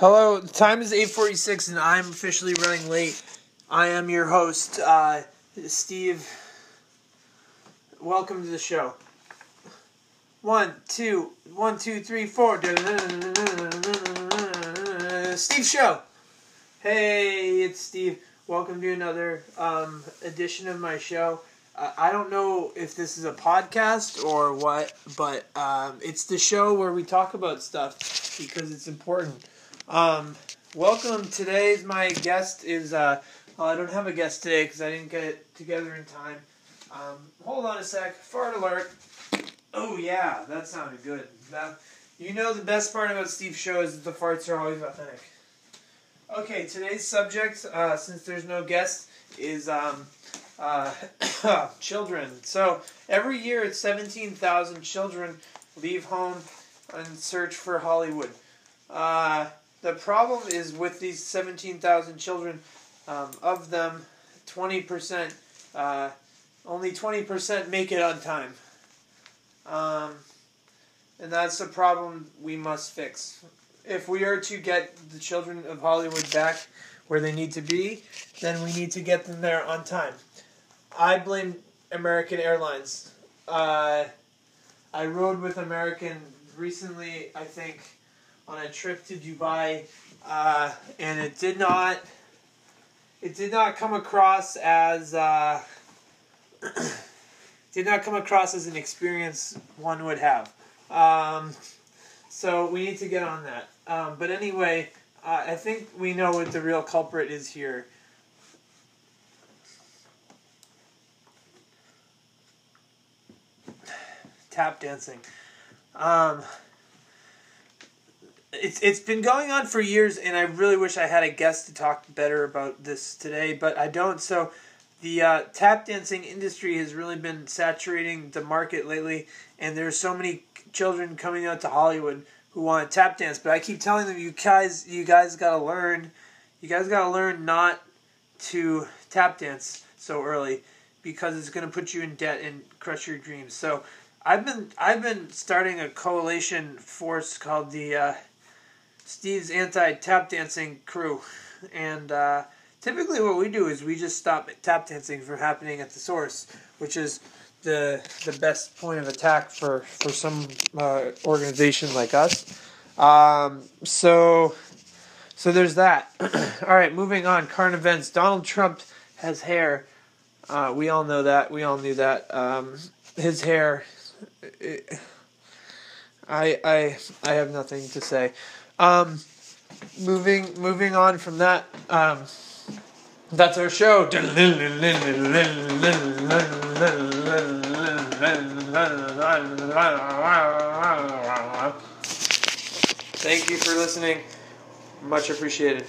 Hello, the time is 8:46 and I'm officially running late. I am your host, uh, Steve. Welcome to the show. One, two, one, two, three, four. Steve Show. Hey, it's Steve. Welcome to another um, edition of my show. Uh, I don't know if this is a podcast or what, but um, it's the show where we talk about stuff because it's important. Um, welcome. Today's my guest is. Uh, well, I don't have a guest today because I didn't get it together in time. Um, hold on a sec. Fart alert. Oh yeah, that sounded good. That, you know the best part about Steve's show is that the farts are always authentic. Okay, today's subject, uh, since there's no guest, is um, uh, children. So every year, it's seventeen thousand children leave home and search for Hollywood. Uh, the problem is with these 17,000 children, um, of them, 20%, uh, only 20% make it on time. Um, and that's a problem we must fix. If we are to get the children of Hollywood back where they need to be, then we need to get them there on time. I blame American Airlines. Uh, I rode with American recently, I think on a trip to Dubai, uh, and it did not it did not come across as uh, did not come across as an experience one would have. Um, so we need to get on that. Um, but anyway, uh, I think we know what the real culprit is here. Tap dancing. Um, it's it's been going on for years, and I really wish I had a guest to talk better about this today, but I don't. So, the uh, tap dancing industry has really been saturating the market lately, and there's so many children coming out to Hollywood who want to tap dance. But I keep telling them, you guys, you guys got to learn, you guys got to learn not to tap dance so early because it's to put you in debt and crush your dreams. So. I've been I've been starting a coalition force called the uh, Steve's anti tap dancing crew, and uh, typically what we do is we just stop tap dancing from happening at the source, which is the the best point of attack for for some uh, organization like us. Um, so so there's that. all right, moving on. Current events. Donald Trump has hair. Uh, we all know that. We all knew that. Um, his hair. It, I I I have nothing to say. Um, moving moving on from that, um, that's our show. Thank you for listening. Much appreciated.